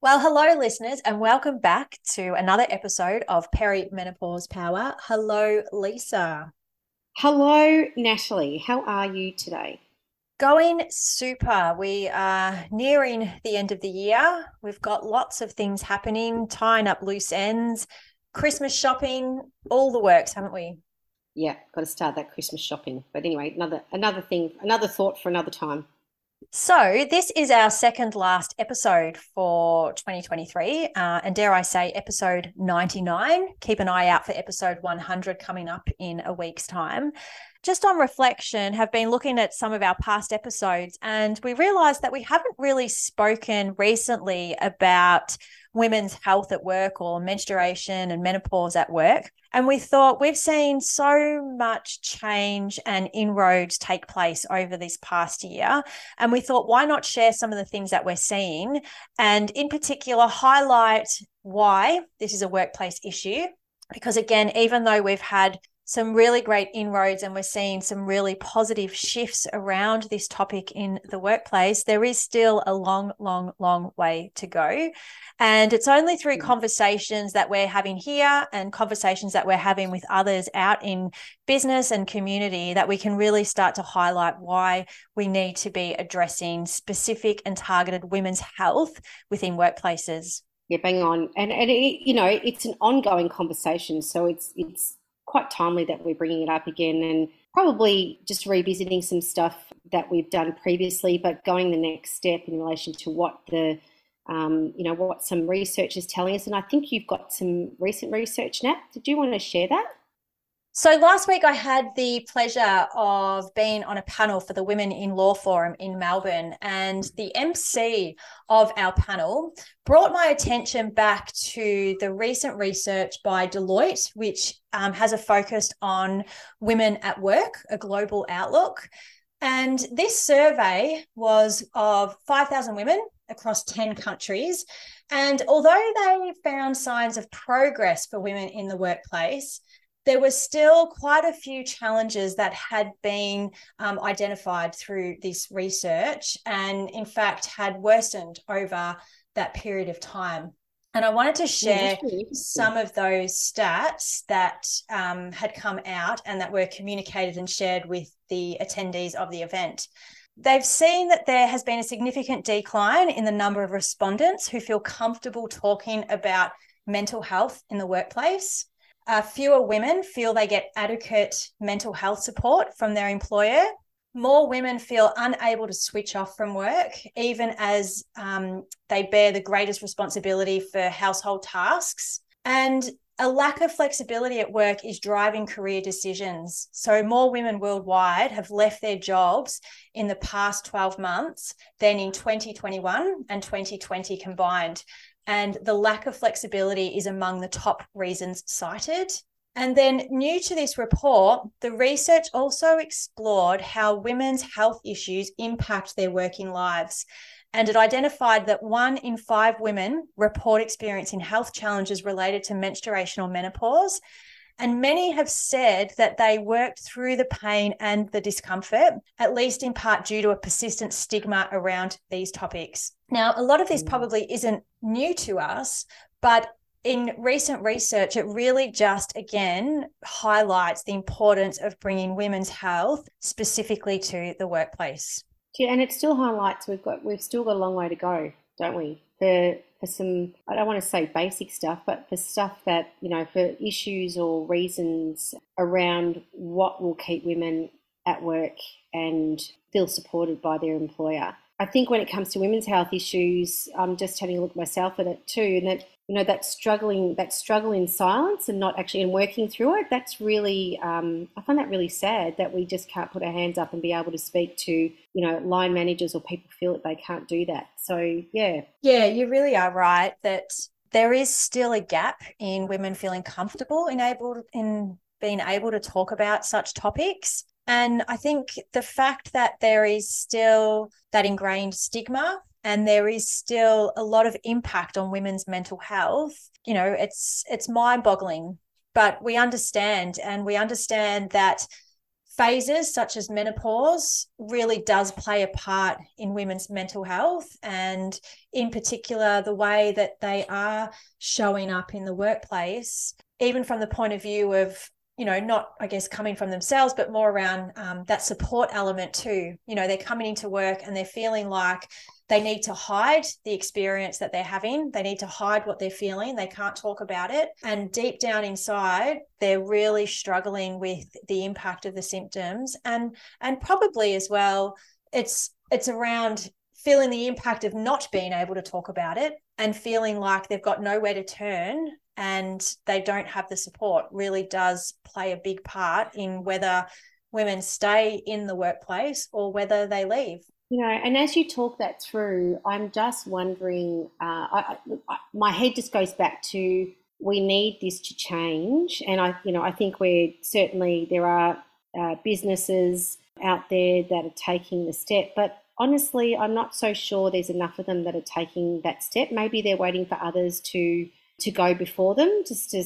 Well, hello, listeners, and welcome back to another episode of Perimenopause Power. Hello, Lisa. Hello, Natalie. How are you today? Going super. We are nearing the end of the year. We've got lots of things happening, tying up loose ends, Christmas shopping, all the works, haven't we? Yeah, got to start that Christmas shopping. But anyway, another another thing, another thought for another time. So, this is our second last episode for 2023, uh, and dare I say, episode 99. Keep an eye out for episode 100 coming up in a week's time. Just on reflection, have been looking at some of our past episodes, and we realized that we haven't really spoken recently about women's health at work or menstruation and menopause at work. And we thought we've seen so much change and inroads take place over this past year. And we thought, why not share some of the things that we're seeing? And in particular, highlight why this is a workplace issue. Because again, even though we've had some really great inroads and we're seeing some really positive shifts around this topic in the workplace, there is still a long, long, long way to go. And it's only through mm. conversations that we're having here and conversations that we're having with others out in business and community that we can really start to highlight why we need to be addressing specific and targeted women's health within workplaces. Yeah, bang on. And and it, you know, it's an ongoing conversation, so it's it's quite timely that we're bringing it up again and probably just revisiting some stuff that we've done previously, but going the next step in relation to what the um, you know what some research is telling us. And I think you've got some recent research, Nat. Did you want to share that? So last week I had the pleasure of being on a panel for the Women in Law Forum in Melbourne, and the MC of our panel brought my attention back to the recent research by Deloitte, which um, has a focus on women at work, a global outlook. And this survey was of 5,000 women across 10 countries. And although they found signs of progress for women in the workplace, there were still quite a few challenges that had been um, identified through this research and, in fact, had worsened over that period of time. And I wanted to share yeah, some of those stats that um, had come out and that were communicated and shared with the attendees of the event. They've seen that there has been a significant decline in the number of respondents who feel comfortable talking about mental health in the workplace. Uh, fewer women feel they get adequate mental health support from their employer. More women feel unable to switch off from work, even as um, they bear the greatest responsibility for household tasks. And a lack of flexibility at work is driving career decisions. So, more women worldwide have left their jobs in the past 12 months than in 2021 and 2020 combined and the lack of flexibility is among the top reasons cited. And then, new to this report, the research also explored how women's health issues impact their working lives. And it identified that one in five women report experiencing health challenges related to menstruation or menopause. And many have said that they worked through the pain and the discomfort, at least in part due to a persistent stigma around these topics. Now, a lot of this mm. probably isn't new to us, but in recent research, it really just again highlights the importance of bringing women's health specifically to the workplace. Yeah, and it still highlights we've got we've still got a long way to go, don't we? For some I don't want to say basic stuff, but for stuff that you know for issues or reasons around what will keep women at work and feel supported by their employer. I think when it comes to women's health issues, I'm just having a look myself at it too, and that you know that struggling, that struggle in silence and not actually in working through it. That's really, um, I find that really sad that we just can't put our hands up and be able to speak to you know line managers or people feel that they can't do that. So yeah, yeah, you really are right that there is still a gap in women feeling comfortable in able in being able to talk about such topics. And I think the fact that there is still that ingrained stigma and there is still a lot of impact on women's mental health, you know, it's it's mind-boggling. But we understand and we understand that phases such as menopause really does play a part in women's mental health and in particular the way that they are showing up in the workplace even from the point of view of you know not i guess coming from themselves but more around um, that support element too you know they're coming into work and they're feeling like they need to hide the experience that they're having. They need to hide what they're feeling. They can't talk about it. And deep down inside they're really struggling with the impact of the symptoms. And and probably as well it's it's around feeling the impact of not being able to talk about it and feeling like they've got nowhere to turn and they don't have the support really does play a big part in whether women stay in the workplace or whether they leave you know, and as you talk that through, I'm just wondering. Uh, I, I, my head just goes back to we need this to change, and I, you know, I think we're certainly there are uh, businesses out there that are taking the step, but honestly, I'm not so sure there's enough of them that are taking that step. Maybe they're waiting for others to to go before them, just to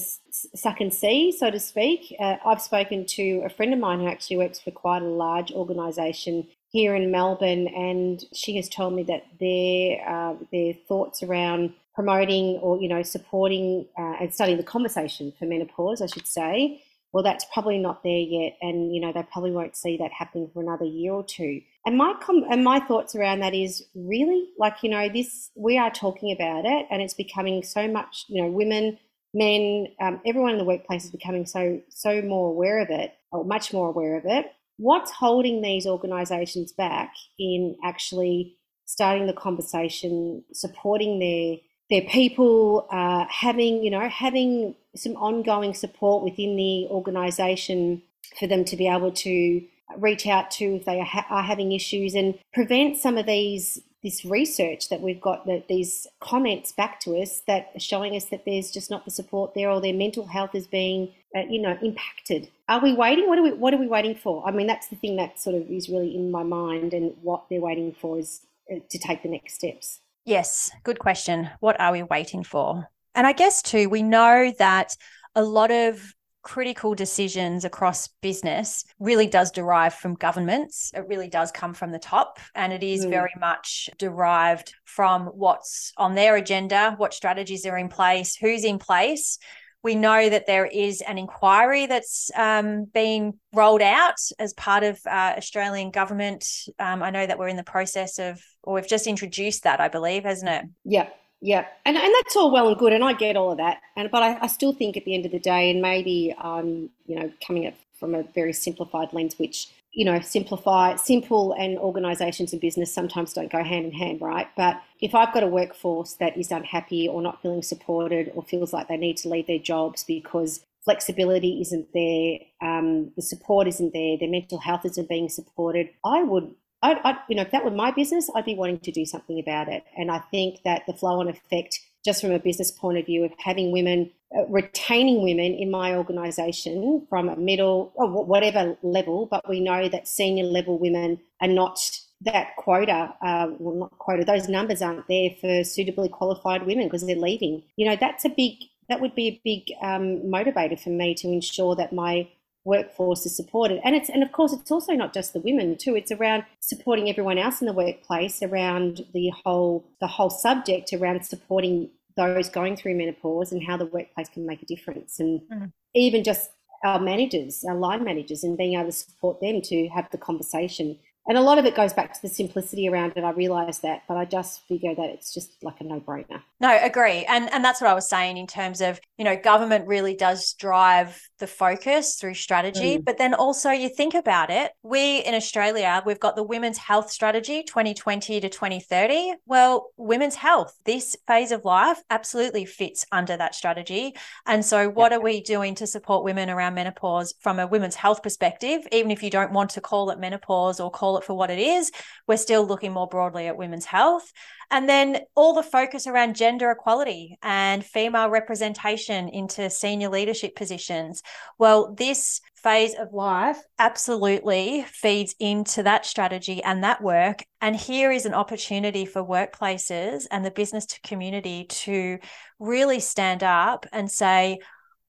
suck and see, so to speak. Uh, I've spoken to a friend of mine who actually works for quite a large organisation here in Melbourne, and she has told me that their uh, their thoughts around promoting or you know supporting uh, and studying the conversation for menopause, I should say. Well, that's probably not there yet, and you know they probably won't see that happening for another year or two. And my com- and my thoughts around that is really like you know this we are talking about it, and it's becoming so much you know women, men, um, everyone in the workplace is becoming so so more aware of it, or much more aware of it what's holding these organisations back in actually starting the conversation, supporting their their people, uh, having you know having some ongoing support within the organisation for them to be able to reach out to if they are, ha- are having issues and prevent some of these this research that we've got that these comments back to us that are showing us that there's just not the support there or their mental health is being uh, you know impacted. Are we waiting? What are we what are we waiting for? I mean that's the thing that sort of is really in my mind and what they're waiting for is uh, to take the next steps. Yes good question. What are we waiting for? And i guess too we know that a lot of critical decisions across business really does derive from governments. It really does come from the top, and it is mm. very much derived from what's on their agenda, what strategies are in place, who's in place. We know that there is an inquiry that's um, being rolled out as part of uh, Australian government. Um, I know that we're in the process of, or we've just introduced that, I believe, hasn't it? Yeah, yeah, and and that's all well and good, and I get all of that, and but I, I still think at the end of the day, and maybe I'm you know coming at from a very simplified lens, which you know simplify simple and organisations and business sometimes don't go hand in hand, right? But if I've got a workforce that is unhappy or not feeling supported or feels like they need to leave their jobs because flexibility isn't there, um, the support isn't there, their mental health isn't being supported, I would I, I, you know, if that were my business, I'd be wanting to do something about it. And I think that the flow on effect, just from a business point of view, of having women, uh, retaining women in my organisation from a middle or whatever level, but we know that senior level women are not that quota, uh, well, not quota, those numbers aren't there for suitably qualified women because they're leaving. You know, that's a big, that would be a big um, motivator for me to ensure that my workforce is supported and it's and of course it's also not just the women too it's around supporting everyone else in the workplace around the whole the whole subject around supporting those going through menopause and how the workplace can make a difference and mm. even just our managers our line managers and being able to support them to have the conversation and a lot of it goes back to the simplicity around it. I realise that, but I just figure that it's just like a no-brainer. No, agree, and and that's what I was saying in terms of you know government really does drive the focus through strategy, mm. but then also you think about it. We in Australia we've got the Women's Health Strategy 2020 to 2030. Well, women's health, this phase of life, absolutely fits under that strategy. And so, what are we doing to support women around menopause from a women's health perspective? Even if you don't want to call it menopause or call it for what it is. We're still looking more broadly at women's health. And then all the focus around gender equality and female representation into senior leadership positions. Well, this phase of life absolutely feeds into that strategy and that work. And here is an opportunity for workplaces and the business community to really stand up and say,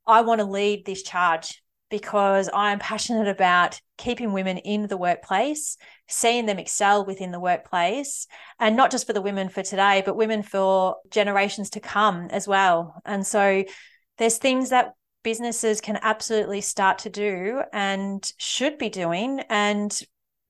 I want to lead this charge because I am passionate about keeping women in the workplace, seeing them excel within the workplace, and not just for the women for today, but women for generations to come as well. And so there's things that businesses can absolutely start to do and should be doing. And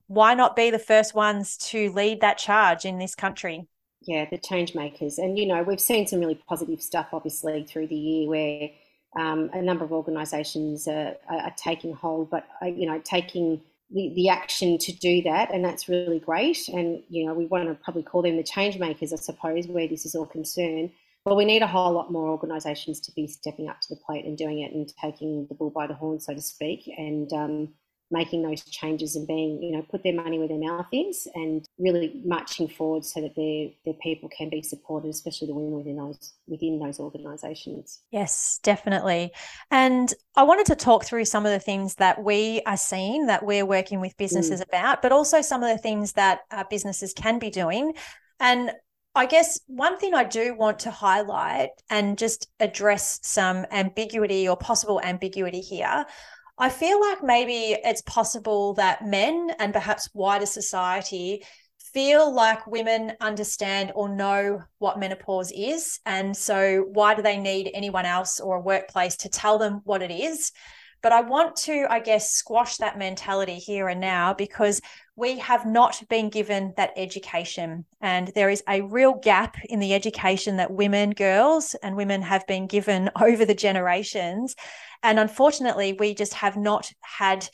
why not be the first ones to lead that charge in this country? Yeah, the change makers. And, you know, we've seen some really positive stuff, obviously, through the year where um, a number of organisations are, are, taking hold, but uh, you know, taking the, the action to do that, and that's really great. And you know, we want to probably call them the change makers, I suppose, where this is all concerned. But we need a whole lot more organisations to be stepping up to the plate and doing it and taking the bull by the horn, so to speak, and um, making those changes and being, you know, put their money where their mouth is and really marching forward so that their their people can be supported, especially the women within those within those organisations. Yes, definitely. And I wanted to talk through some of the things that we are seeing that we're working with businesses mm. about, but also some of the things that businesses can be doing. And I guess one thing I do want to highlight and just address some ambiguity or possible ambiguity here I feel like maybe it's possible that men and perhaps wider society feel like women understand or know what menopause is. And so, why do they need anyone else or a workplace to tell them what it is? But I want to, I guess, squash that mentality here and now because we have not been given that education. And there is a real gap in the education that women, girls, and women have been given over the generations. And unfortunately, we just have not had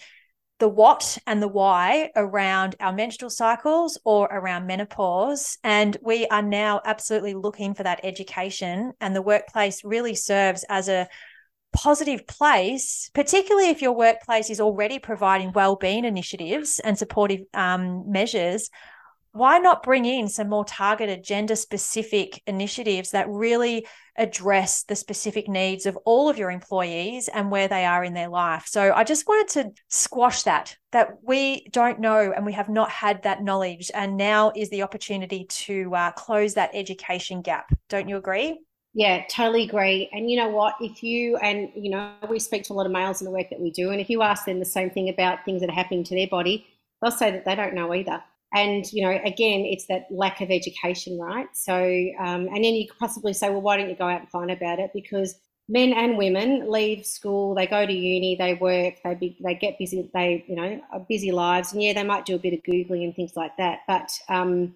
the what and the why around our menstrual cycles or around menopause. And we are now absolutely looking for that education. And the workplace really serves as a positive place, particularly if your workplace is already providing well-being initiatives and supportive um, measures why not bring in some more targeted gender specific initiatives that really address the specific needs of all of your employees and where they are in their life? So i just wanted to squash that that we don't know and we have not had that knowledge and now is the opportunity to uh, close that education gap. Don't you agree yeah, totally agree. And you know what? If you and you know, we speak to a lot of males in the work that we do, and if you ask them the same thing about things that are happening to their body, they'll say that they don't know either. And you know, again, it's that lack of education, right? So, um, and then you could possibly say, well, why don't you go out and find about it? Because men and women leave school, they go to uni, they work, they be, they get busy, they you know, busy lives, and yeah, they might do a bit of googling and things like that, but um,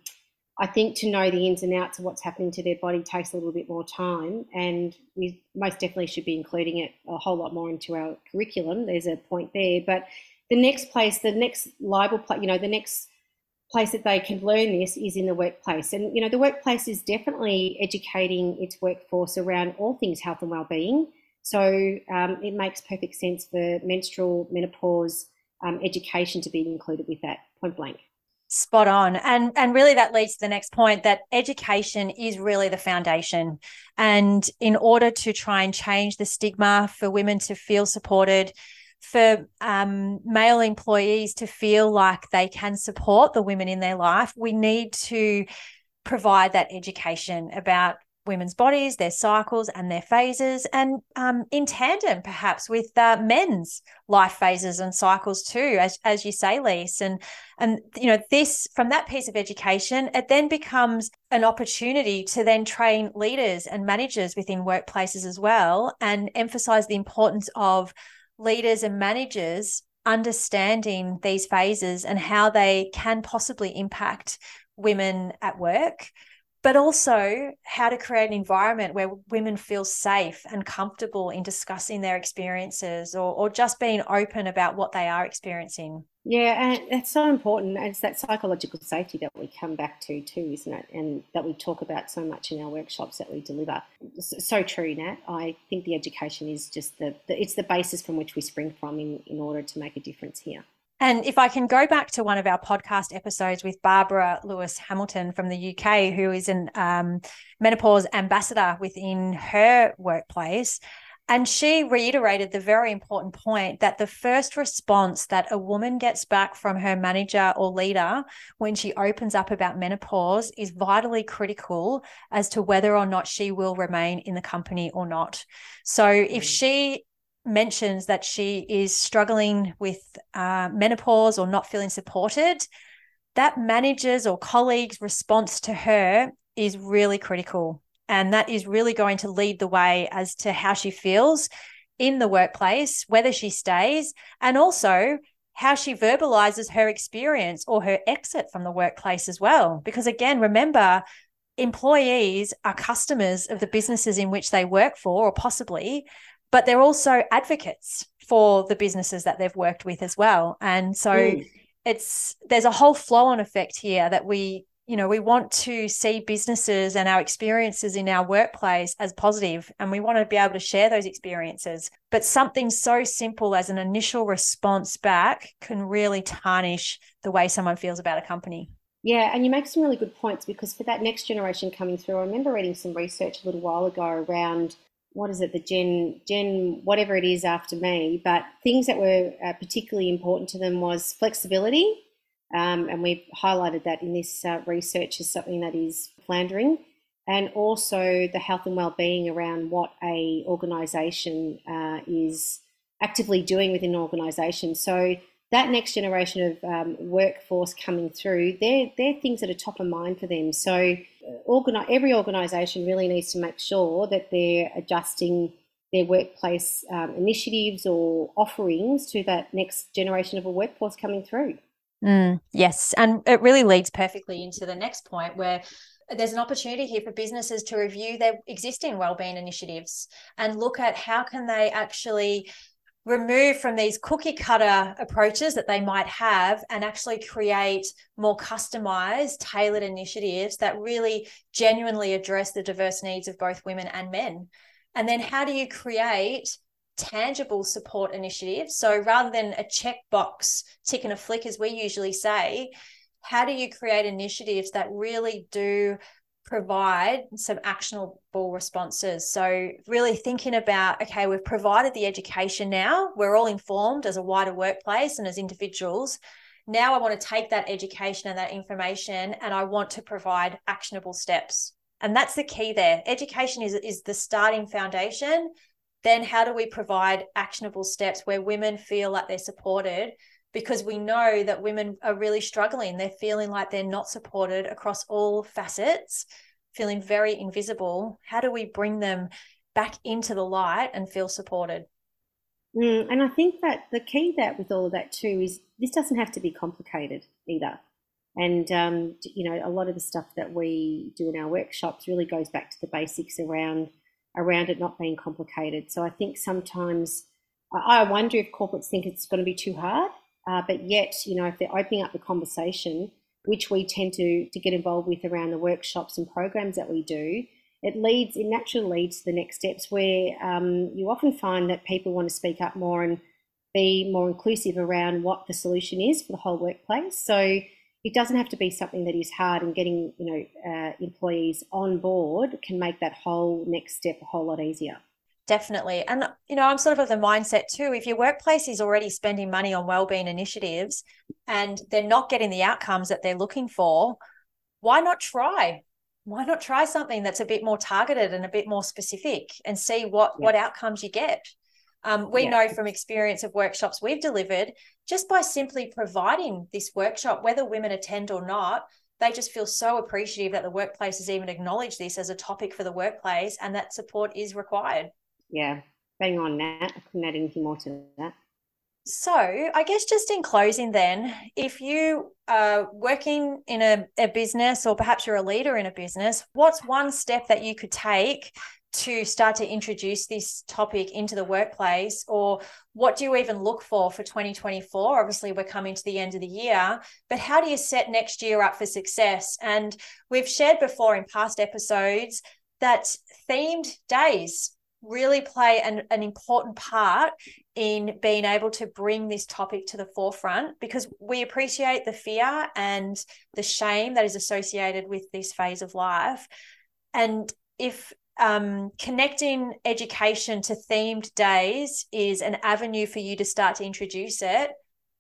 I think to know the ins and outs of what's happening to their body takes a little bit more time, and we most definitely should be including it a whole lot more into our curriculum. There's a point there, but the next place, the next place, you know, the next place that they can learn this is in the workplace, and you know, the workplace is definitely educating its workforce around all things health and well-being. So um, it makes perfect sense for menstrual menopause um, education to be included with that point blank. Spot on. And and really that leads to the next point that education is really the foundation. And in order to try and change the stigma for women to feel supported, for um, male employees to feel like they can support the women in their life, we need to provide that education about women's bodies, their cycles, and their phases, and um, in tandem, perhaps with uh, men's life phases and cycles too, as as you say, Lise. And and you know this from that piece of education, it then becomes an opportunity to then train leaders and managers within workplaces as well, and emphasize the importance of leaders and managers understanding these phases and how they can possibly impact women at work but also how to create an environment where women feel safe and comfortable in discussing their experiences or, or just being open about what they are experiencing. Yeah, and it's so important. It's that psychological safety that we come back to too, isn't it? And that we talk about so much in our workshops that we deliver. So true, Nat. I think the education is just the, the it's the basis from which we spring from in, in order to make a difference here. And if I can go back to one of our podcast episodes with Barbara Lewis Hamilton from the UK, who is an um, menopause ambassador within her workplace, and she reiterated the very important point that the first response that a woman gets back from her manager or leader when she opens up about menopause is vitally critical as to whether or not she will remain in the company or not. So if mm. she mentions that she is struggling with uh, menopause or not feeling supported, that manager's or colleague's response to her is really critical. And that is really going to lead the way as to how she feels in the workplace, whether she stays, and also how she verbalizes her experience or her exit from the workplace as well. Because again, remember, employees are customers of the businesses in which they work for, or possibly, but they're also advocates for the businesses that they've worked with as well. And so mm. it's there's a whole flow on effect here that we you know we want to see businesses and our experiences in our workplace as positive and we want to be able to share those experiences but something so simple as an initial response back can really tarnish the way someone feels about a company yeah and you make some really good points because for that next generation coming through i remember reading some research a little while ago around what is it the gen gen whatever it is after me but things that were uh, particularly important to them was flexibility um, and we've highlighted that in this uh, research as something that is floundering, and also the health and well-being around what a organisation uh, is actively doing within an organisation. So that next generation of um, workforce coming through, they're, they're things that are top of mind for them. So every organisation really needs to make sure that they're adjusting their workplace um, initiatives or offerings to that next generation of a workforce coming through. Mm, yes. And it really leads perfectly into the next point where there's an opportunity here for businesses to review their existing wellbeing initiatives and look at how can they actually remove from these cookie cutter approaches that they might have and actually create more customized tailored initiatives that really genuinely address the diverse needs of both women and men and then how do you create tangible support initiatives. So rather than a checkbox tick and a flick, as we usually say, how do you create initiatives that really do provide some actionable responses? So, really thinking about okay, we've provided the education now, we're all informed as a wider workplace and as individuals. Now, I want to take that education and that information and I want to provide actionable steps. And that's the key there. Education is, is the starting foundation then how do we provide actionable steps where women feel like they're supported because we know that women are really struggling. They're feeling like they're not supported across all facets feeling very invisible. How do we bring them back into the light and feel supported? Mm, and i think that the key that with all of that too is this doesn't have to be complicated either. And um, you know a lot of the stuff that we do in our workshops really goes back to the basics around around it not being complicated. So I think sometimes I wonder if corporates think it's going to be too hard, uh, but yet, you know, if they're opening up the conversation, which we tend to, to get involved with around the workshops and programs that we do, it leads, it naturally leads to the next steps where um, you often find that people want to speak up more and be more inclusive around what the solution is for the whole workplace. So it doesn't have to be something that is hard and getting you know uh, employees on board can make that whole next step a whole lot easier definitely and you know i'm sort of of the mindset too if your workplace is already spending money on wellbeing initiatives and they're not getting the outcomes that they're looking for why not try why not try something that's a bit more targeted and a bit more specific and see what yeah. what outcomes you get um, we yeah. know from experience of workshops we've delivered, just by simply providing this workshop, whether women attend or not, they just feel so appreciative that the workplace has even acknowledged this as a topic for the workplace and that support is required. Yeah, bang on that. I couldn't add anything more to that. So, I guess just in closing, then, if you are working in a, a business or perhaps you're a leader in a business, what's one step that you could take to start to introduce this topic into the workplace or what do you even look for for 2024 obviously we're coming to the end of the year but how do you set next year up for success and we've shared before in past episodes that themed days really play an, an important part in being able to bring this topic to the forefront because we appreciate the fear and the shame that is associated with this phase of life. And if um, connecting education to themed days is an avenue for you to start to introduce it,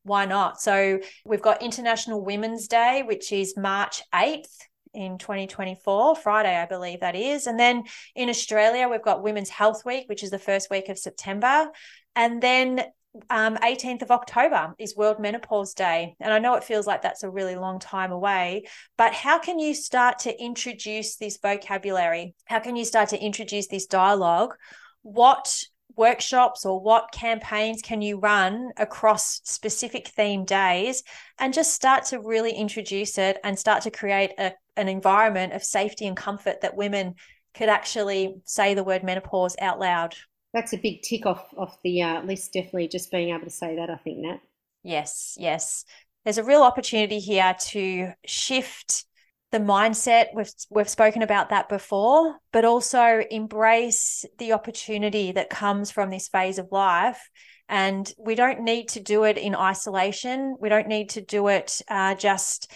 why not? So we've got International Women's Day, which is March 8th in 2024, Friday, I believe that is. And then in Australia, we've got Women's Health Week, which is the first week of September. And then um, 18th of October is World Menopause Day. And I know it feels like that's a really long time away, but how can you start to introduce this vocabulary? How can you start to introduce this dialogue? What workshops or what campaigns can you run across specific theme days and just start to really introduce it and start to create a, an environment of safety and comfort that women could actually say the word menopause out loud that's a big tick off off the uh, list. Definitely, just being able to say that. I think Nat. Yes, yes. There's a real opportunity here to shift the mindset. We've we've spoken about that before, but also embrace the opportunity that comes from this phase of life. And we don't need to do it in isolation. We don't need to do it uh, just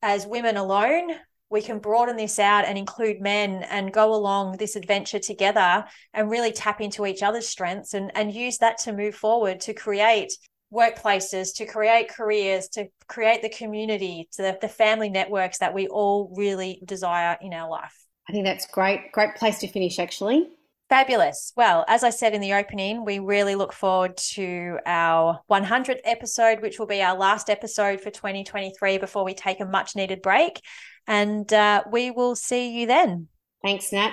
as women alone we can broaden this out and include men and go along this adventure together and really tap into each other's strengths and, and use that to move forward to create workplaces, to create careers, to create the community, to the, the family networks that we all really desire in our life. I think that's great. Great place to finish, actually. Fabulous. Well, as I said in the opening, we really look forward to our 100th episode, which will be our last episode for 2023 before we take a much needed break. And uh, we will see you then. Thanks, Nat.